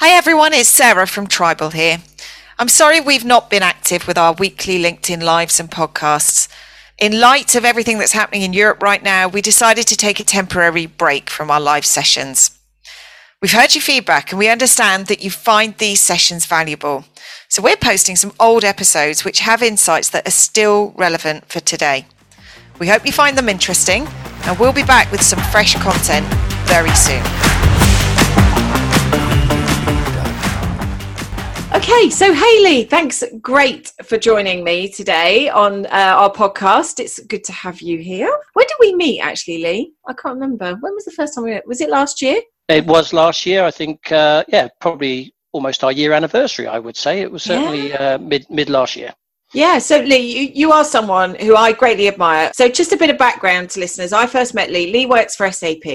Hi everyone, it's Sarah from Tribal here. I'm sorry we've not been active with our weekly LinkedIn lives and podcasts. In light of everything that's happening in Europe right now, we decided to take a temporary break from our live sessions. We've heard your feedback and we understand that you find these sessions valuable. So we're posting some old episodes which have insights that are still relevant for today. We hope you find them interesting and we'll be back with some fresh content very soon. Okay, so Haley, thanks great for joining me today on uh, our podcast. It's good to have you here. When did we meet actually, Lee? I can't remember. When was the first time we met? Was it last year? It was last year, I think. Uh, yeah, probably almost our year anniversary. I would say it was certainly yeah. uh, mid mid last year. Yeah, so Lee, you, you are someone who I greatly admire. So, just a bit of background to listeners. I first met Lee. Lee works for SAP,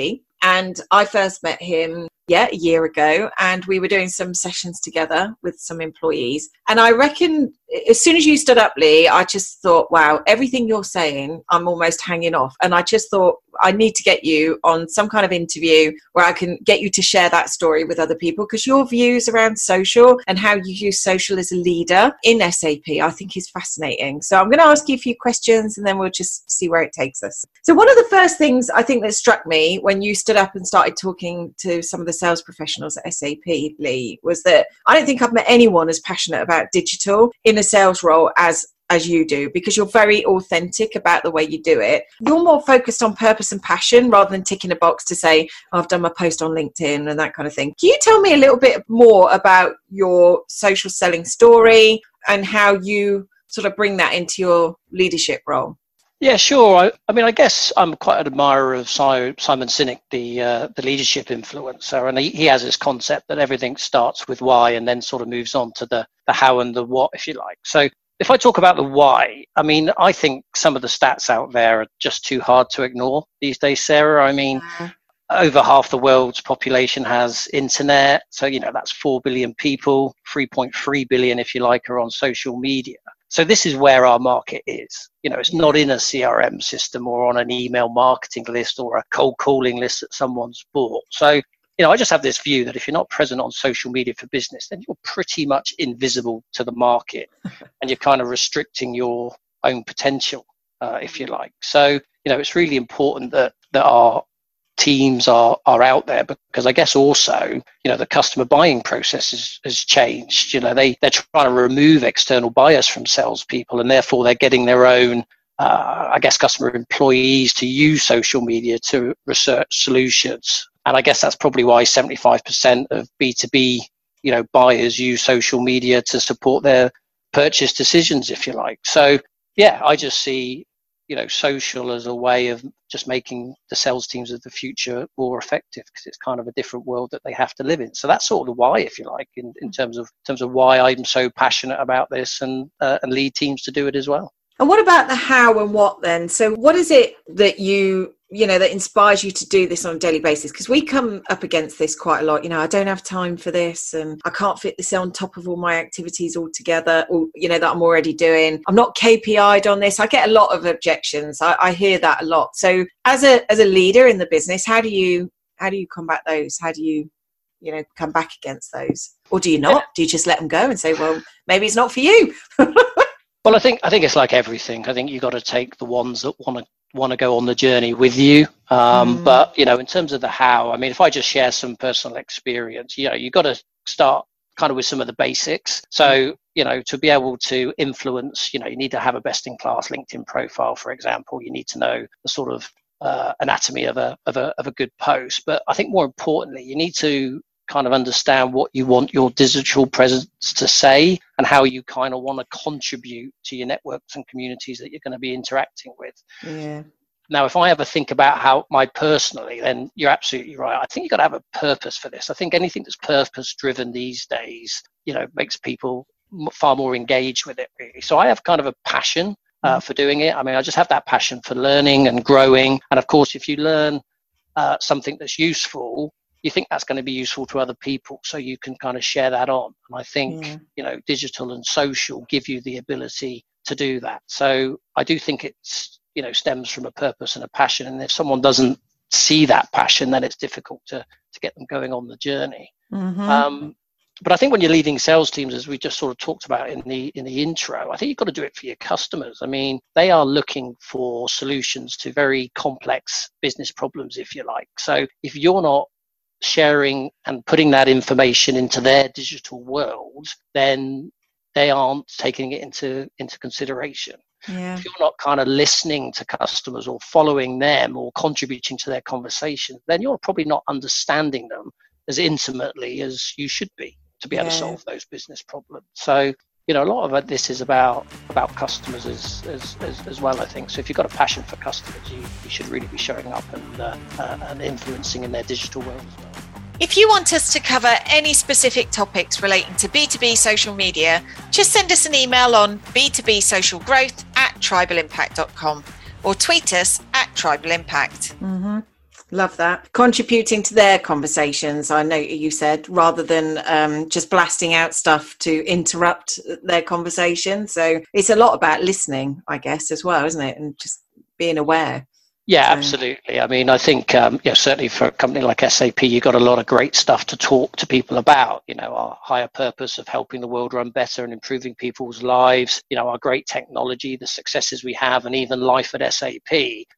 and I first met him yeah, a year ago, and we were doing some sessions together with some employees. And I reckon as soon as you stood up, Lee, I just thought, wow, everything you're saying, I'm almost hanging off. And I just thought, I need to get you on some kind of interview where I can get you to share that story with other people because your views around social and how you use social as a leader in SAP, I think is fascinating. So I'm going to ask you a few questions and then we'll just see where it takes us. So, one of the first things I think that struck me when you stood up and started talking to some of the sales professionals at SAP, Lee, was that I don't think I've met anyone as passionate about digital in a sales role as as you do because you're very authentic about the way you do it. You're more focused on purpose and passion rather than ticking a box to say, oh, I've done my post on LinkedIn and that kind of thing. Can you tell me a little bit more about your social selling story and how you sort of bring that into your leadership role? Yeah, sure. I, I, mean, I guess I'm quite an admirer of Simon Sinek, the uh, the leadership influencer, and he, he, has this concept that everything starts with why and then sort of moves on to the the how and the what, if you like. So, if I talk about the why, I mean, I think some of the stats out there are just too hard to ignore these days, Sarah. I mean. Over half the world's population has internet, so you know that's four billion people. Three point three billion, if you like, are on social media. So this is where our market is. You know, it's not in a CRM system or on an email marketing list or a cold calling list that someone's bought. So, you know, I just have this view that if you're not present on social media for business, then you're pretty much invisible to the market and you're kind of restricting your own potential, uh, if you like. So, you know, it's really important that, that our teams are are out there because I guess also you know the customer buying process has, has changed. You know they they're trying to remove external bias from salespeople and therefore they're getting their own uh, I guess customer employees to use social media to research solutions. And I guess that's probably why 75% of B2B you know buyers use social media to support their purchase decisions if you like. So yeah, I just see you know social as a way of just making the sales teams of the future more effective because it's kind of a different world that they have to live in. So that's sort of the why if you like in, in terms of in terms of why i'm so passionate about this and uh, and lead teams to do it as well. And what about the how and what then? So what is it that you you know that inspires you to do this on a daily basis? Because we come up against this quite a lot you know i don't have time for this and i can't fit this on top of all my activities all together or you know that i'm already doing. I'm not kpi'd on this. I get a lot of objections. I, I hear that a lot. So as a as a leader in the business how do you how do you combat those? How do you you know come back against those? Or do you not? Do you just let them go and say well maybe it's not for you. Well, I think I think it's like everything. I think you've got to take the ones that want to want to go on the journey with you. Um, mm. But you know, in terms of the how, I mean, if I just share some personal experience, you know, you've got to start kind of with some of the basics. So mm. you know, to be able to influence, you know, you need to have a best-in-class LinkedIn profile, for example. You need to know the sort of uh, anatomy of a, of a of a good post. But I think more importantly, you need to kind of understand what you want your digital presence to say and how you kind of want to contribute to your networks and communities that you're going to be interacting with. Yeah. Now, if I ever think about how my personally, then you're absolutely right. I think you've got to have a purpose for this. I think anything that's purpose driven these days, you know, makes people far more engaged with it, really. So I have kind of a passion uh, mm. for doing it. I mean, I just have that passion for learning and growing. And of course, if you learn uh, something that's useful, you think that's going to be useful to other people so you can kind of share that on and i think yeah. you know digital and social give you the ability to do that so i do think it's you know stems from a purpose and a passion and if someone doesn't see that passion then it's difficult to to get them going on the journey mm-hmm. um, but I think when you're leading sales teams, as we just sort of talked about in the in the intro, I think you've got to do it for your customers. I mean, they are looking for solutions to very complex business problems, if you like. So if you're not sharing and putting that information into their digital world, then they aren't taking it into into consideration. Yeah. If you're not kind of listening to customers or following them or contributing to their conversation, then you're probably not understanding them as intimately as you should be to be able yeah. to solve those business problems. So, you know, a lot of this is about about customers as, as, as, as well, I think. So if you've got a passion for customers, you, you should really be showing up and, uh, uh, and influencing in their digital world as well. If you want us to cover any specific topics relating to B2B social media, just send us an email on B2B social growth at tribalimpact.com or tweet us at tribalimpact. Mm-hmm. Love that. Contributing to their conversations, I know you said, rather than um, just blasting out stuff to interrupt their conversation. So it's a lot about listening, I guess, as well, isn't it? And just being aware. Yeah, so. absolutely. I mean, I think um, yeah, certainly for a company like SAP, you've got a lot of great stuff to talk to people about. You know, our higher purpose of helping the world run better and improving people's lives. You know, our great technology, the successes we have, and even life at SAP.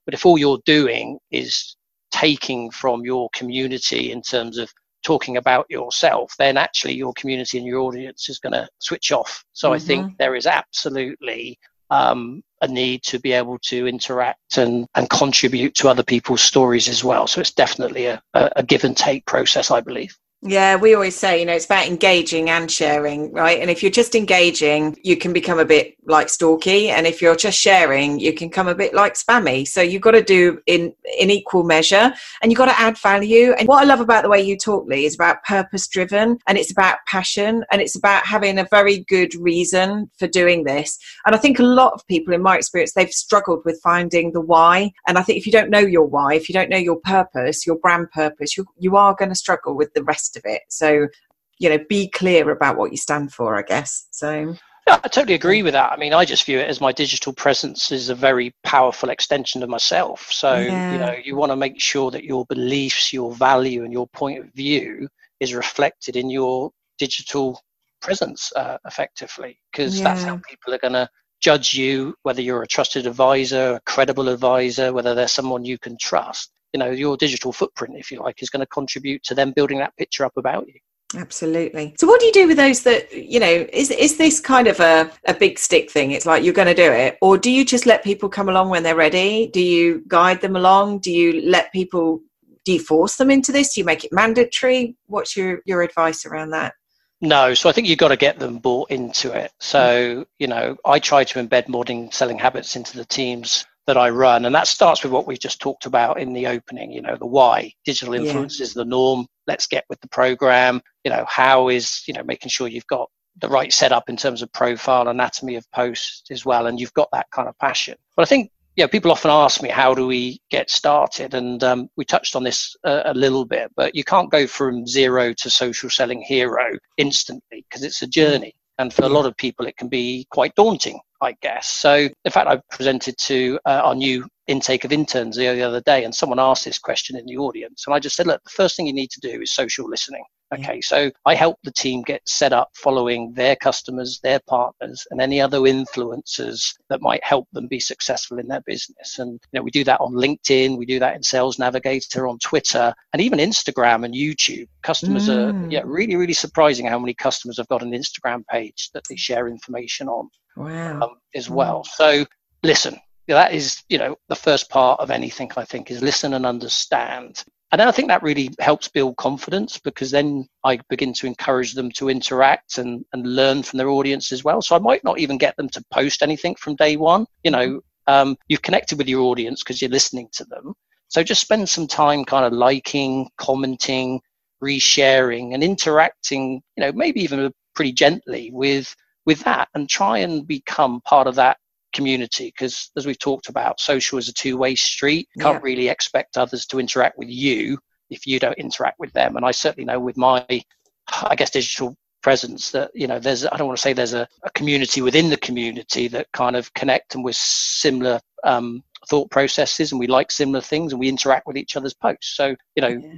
But if all you're doing is taking from your community in terms of talking about yourself, then actually your community and your audience is going to switch off. So mm-hmm. I think mm-hmm. there is absolutely um, a need to be able to interact and, and contribute to other people's stories as well. So it's definitely a, a give and take process, I believe. Yeah, we always say, you know, it's about engaging and sharing, right? And if you're just engaging, you can become a bit like stalky. And if you're just sharing, you can come a bit like spammy. So you've got to do in, in equal measure and you've got to add value. And what I love about the way you talk, Lee, is about purpose driven and it's about passion and it's about having a very good reason for doing this. And I think a lot of people, in my experience, they've struggled with finding the why. And I think if you don't know your why, if you don't know your purpose, your brand purpose, you, you are going to struggle with the rest of it. So, you know, be clear about what you stand for, I guess. So. Yeah, I totally agree with that. I mean, I just view it as my digital presence is a very powerful extension of myself. So, yeah. you know, you want to make sure that your beliefs, your value, and your point of view is reflected in your digital presence uh, effectively, because yeah. that's how people are going to judge you, whether you're a trusted advisor, a credible advisor, whether they're someone you can trust you know your digital footprint if you like is going to contribute to them building that picture up about you. Absolutely. So what do you do with those that you know is is this kind of a, a big stick thing? It's like you're going to do it? Or do you just let people come along when they're ready? Do you guide them along? Do you let people do you force them into this? Do you make it mandatory? What's your your advice around that? No, so I think you've got to get them bought into it. So, mm. you know, I try to embed modern selling habits into the teams that I run. And that starts with what we just talked about in the opening, you know, the why. Digital influence yeah. is the norm. Let's get with the program. You know, how is, you know, making sure you've got the right setup in terms of profile, anatomy of post as well, and you've got that kind of passion. But I think, you know, people often ask me, how do we get started? And um, we touched on this uh, a little bit, but you can't go from zero to social selling hero instantly because it's a journey. And for a lot of people, it can be quite daunting, I guess. So, in fact, I presented to uh, our new intake of interns the other day, and someone asked this question in the audience. And I just said, look, the first thing you need to do is social listening. Okay, so I help the team get set up following their customers, their partners, and any other influencers that might help them be successful in their business. And you know, we do that on LinkedIn, we do that in Sales Navigator, on Twitter, and even Instagram and YouTube. Customers mm. are yeah, really, really surprising how many customers have got an Instagram page that they share information on wow. um, as well. So listen, that is you know the first part of anything i think is listen and understand and I think that really helps build confidence because then I begin to encourage them to interact and, and learn from their audience as well. So I might not even get them to post anything from day one. You know, um, you've connected with your audience because you're listening to them. So just spend some time kind of liking, commenting, resharing, and interacting, you know, maybe even pretty gently with with that and try and become part of that community because as we've talked about social is a two-way street you can't yeah. really expect others to interact with you if you don't interact with them and i certainly know with my i guess digital presence that you know there's i don't want to say there's a, a community within the community that kind of connect and with similar um, thought processes and we like similar things and we interact with each other's posts so you know yeah.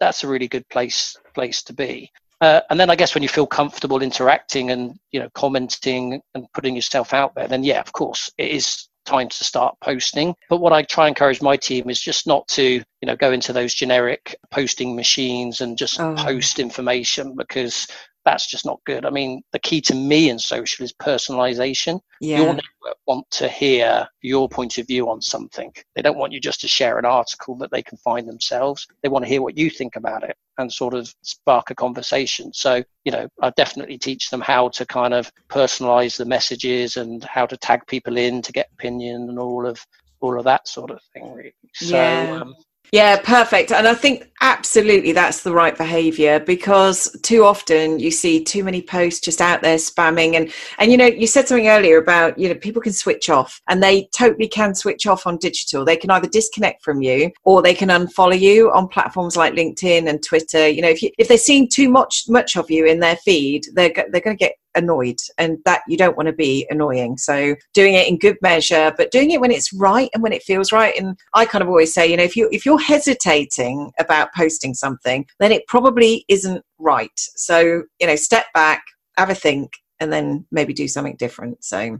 that's a really good place place to be Uh, and then I guess when you feel comfortable interacting and you know commenting and putting yourself out there, then yeah, of course, it is time to start posting. But what I try and encourage my team is just not to, you know, go into those generic posting machines and just oh. post information because that's just not good. I mean, the key to me in social is personalization. Yeah. Your network want to hear your point of view on something. They don't want you just to share an article that they can find themselves. They want to hear what you think about it and sort of spark a conversation. So, you know, I definitely teach them how to kind of personalize the messages and how to tag people in to get opinion and all of all of that sort of thing really. So yeah. um, yeah, perfect. And I think absolutely that's the right behavior because too often you see too many posts just out there spamming and and you know you said something earlier about you know people can switch off and they totally can switch off on digital. They can either disconnect from you or they can unfollow you on platforms like LinkedIn and Twitter. You know, if you, if they're seeing too much much of you in their feed, they're they're going to get annoyed and that you don't want to be annoying. So doing it in good measure but doing it when it's right and when it feels right. And i kind of always say you know if you if you're hesitating about posting something then it probably isn't right. So you know step back have a think and then maybe do something different. So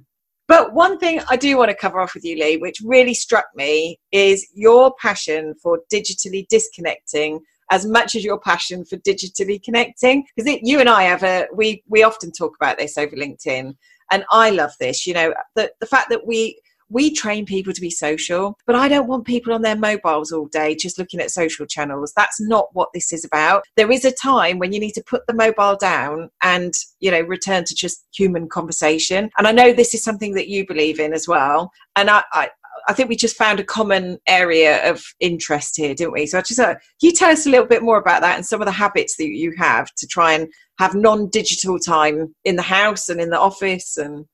but one thing I do want to cover off with you, Lee, which really struck me, is your passion for digitally disconnecting as much as your passion for digitally connecting because you and i have a we we often talk about this over linkedin and i love this you know the, the fact that we we train people to be social, but I don't want people on their mobiles all day just looking at social channels. That's not what this is about. There is a time when you need to put the mobile down and, you know, return to just human conversation. And I know this is something that you believe in as well. And I, I, I think we just found a common area of interest here, didn't we? So I just uh, can you tell us a little bit more about that and some of the habits that you have to try and have non-digital time in the house and in the office and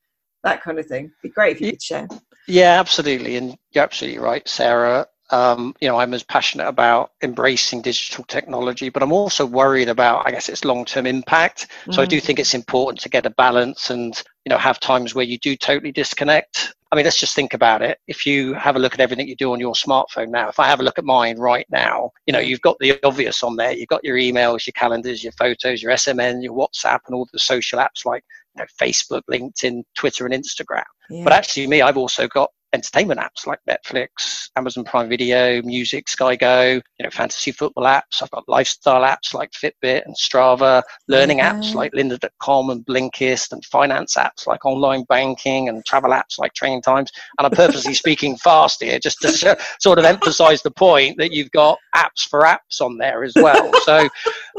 that kind of thing. It'd be great if you could share. Yeah, absolutely, and you're absolutely right, Sarah. Um, you know, I'm as passionate about embracing digital technology, but I'm also worried about, I guess, its long-term impact. Mm. So I do mm. think it's important to get a balance and, you know, have times where you do totally disconnect. I mean, let's just think about it. If you have a look at everything you do on your smartphone now, if I have a look at mine right now, you know, you've got the obvious on there. You've got your emails, your calendars, your photos, your SMN, your WhatsApp, and all the social apps like you know, Facebook, LinkedIn, Twitter, and Instagram. Yeah. But actually, me, I've also got entertainment apps like Netflix, Amazon Prime Video, Music, Sky Go, you know, fantasy football apps. I've got lifestyle apps like Fitbit and Strava, learning yeah. apps like lynda.com and Blinkist, and finance apps like online banking and travel apps like Train Times. And I'm purposely speaking fast here just to sort of emphasize the point that you've got apps for apps on there as well. So,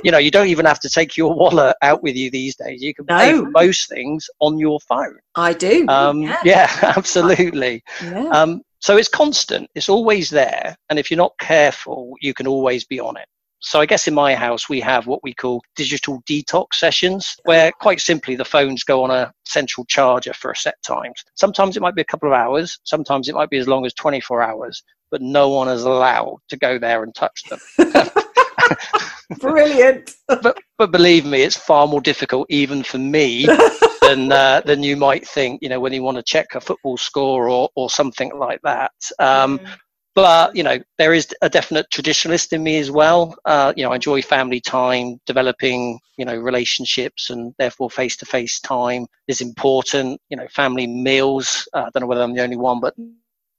you know, you don't even have to take your wallet out with you these days. You can no. pay for most things on your phone. I do. Um, yeah. yeah, absolutely. Yeah. Um, so it's constant, it's always there. And if you're not careful, you can always be on it. So I guess in my house, we have what we call digital detox sessions, where quite simply the phones go on a central charger for a set times. Sometimes it might be a couple of hours, sometimes it might be as long as 24 hours, but no one is allowed to go there and touch them. Brilliant. but, but believe me, it's far more difficult even for me than uh, than you might think. You know, when you want to check a football score or or something like that. Um, mm. But you know, there is a definite traditionalist in me as well. Uh, you know, I enjoy family time, developing you know relationships, and therefore face-to-face time is important. You know, family meals. Uh, I don't know whether I'm the only one, but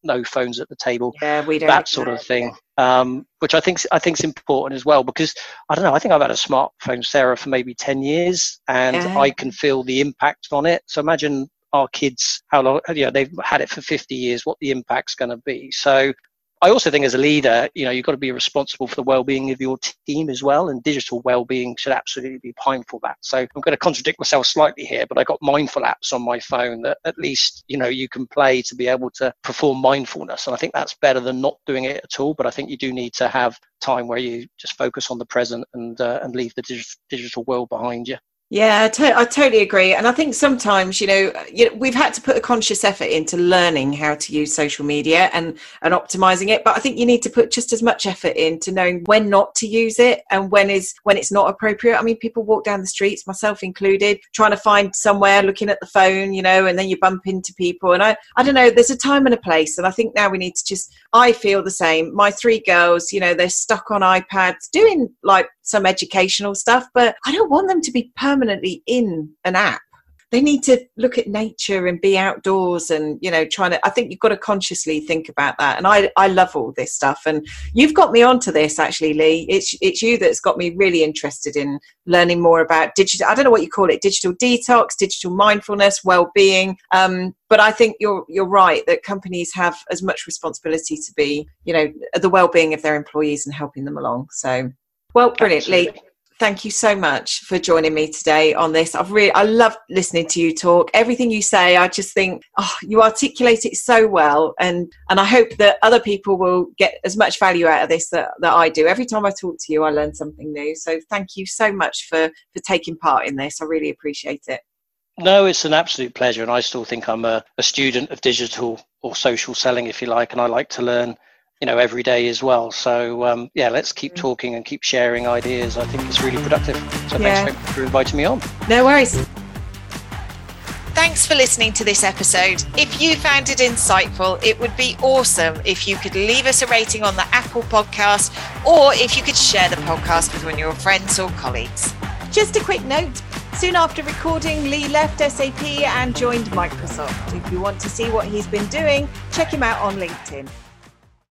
no phones at the table. Yeah, we don't. That sort of thing, um, which I think I think is important as well because I don't know. I think I've had a smartphone, Sarah, for maybe ten years, and yeah. I can feel the impact on it. So imagine our kids, how long? You know, they've had it for fifty years. What the impact's going to be? So I also think as a leader, you know, you've got to be responsible for the well-being of your team as well, and digital well-being should absolutely be mindful of that. So I'm going to contradict myself slightly here, but I got mindful apps on my phone that at least you know you can play to be able to perform mindfulness, and I think that's better than not doing it at all. But I think you do need to have time where you just focus on the present and uh, and leave the dig- digital world behind you. Yeah, I, to- I, totally agree. And I think sometimes, you know, we've had to put a conscious effort into learning how to use social media and, and optimizing it. But I think you need to put just as much effort into knowing when not to use it and when is when it's not appropriate. I mean, people walk down the streets, myself included, trying to find somewhere, looking at the phone, you know, and then you bump into people. And I, I don't know, there's a time and a place. And I think now we need to just, I feel the same. My three girls, you know, they're stuck on iPads doing like some educational stuff, but I don't want them to be permanently in an app. They need to look at nature and be outdoors and you know trying to i think you've got to consciously think about that. And i i love all this stuff. And you've got me onto this actually lee. It's it's you that's got me really interested in learning more about digital i don't know what you call it digital detox digital mindfulness well-being. Um, but i think you're you're right that companies have as much responsibility to be you know the well-being of their employees and helping them along. So well brilliantly thank you so much for joining me today on this. I've really, I love listening to you talk. Everything you say, I just think, oh, you articulate it so well, and and I hope that other people will get as much value out of this that, that I do. Every time I talk to you, I learn something new. So thank you so much for for taking part in this. I really appreciate it. No, it's an absolute pleasure, and I still think I'm a, a student of digital or social selling, if you like, and I like to learn you know every day as well so um, yeah let's keep mm. talking and keep sharing ideas i think it's really productive so yeah. thanks for inviting me on no worries Thanks for listening to this episode. If you found it insightful, it would be awesome if you could leave us a rating on the Apple podcast or if you could share the podcast with one of your friends or colleagues. Just a quick note soon after recording, Lee left SAP and joined Microsoft. If you want to see what he's been doing, check him out on LinkedIn.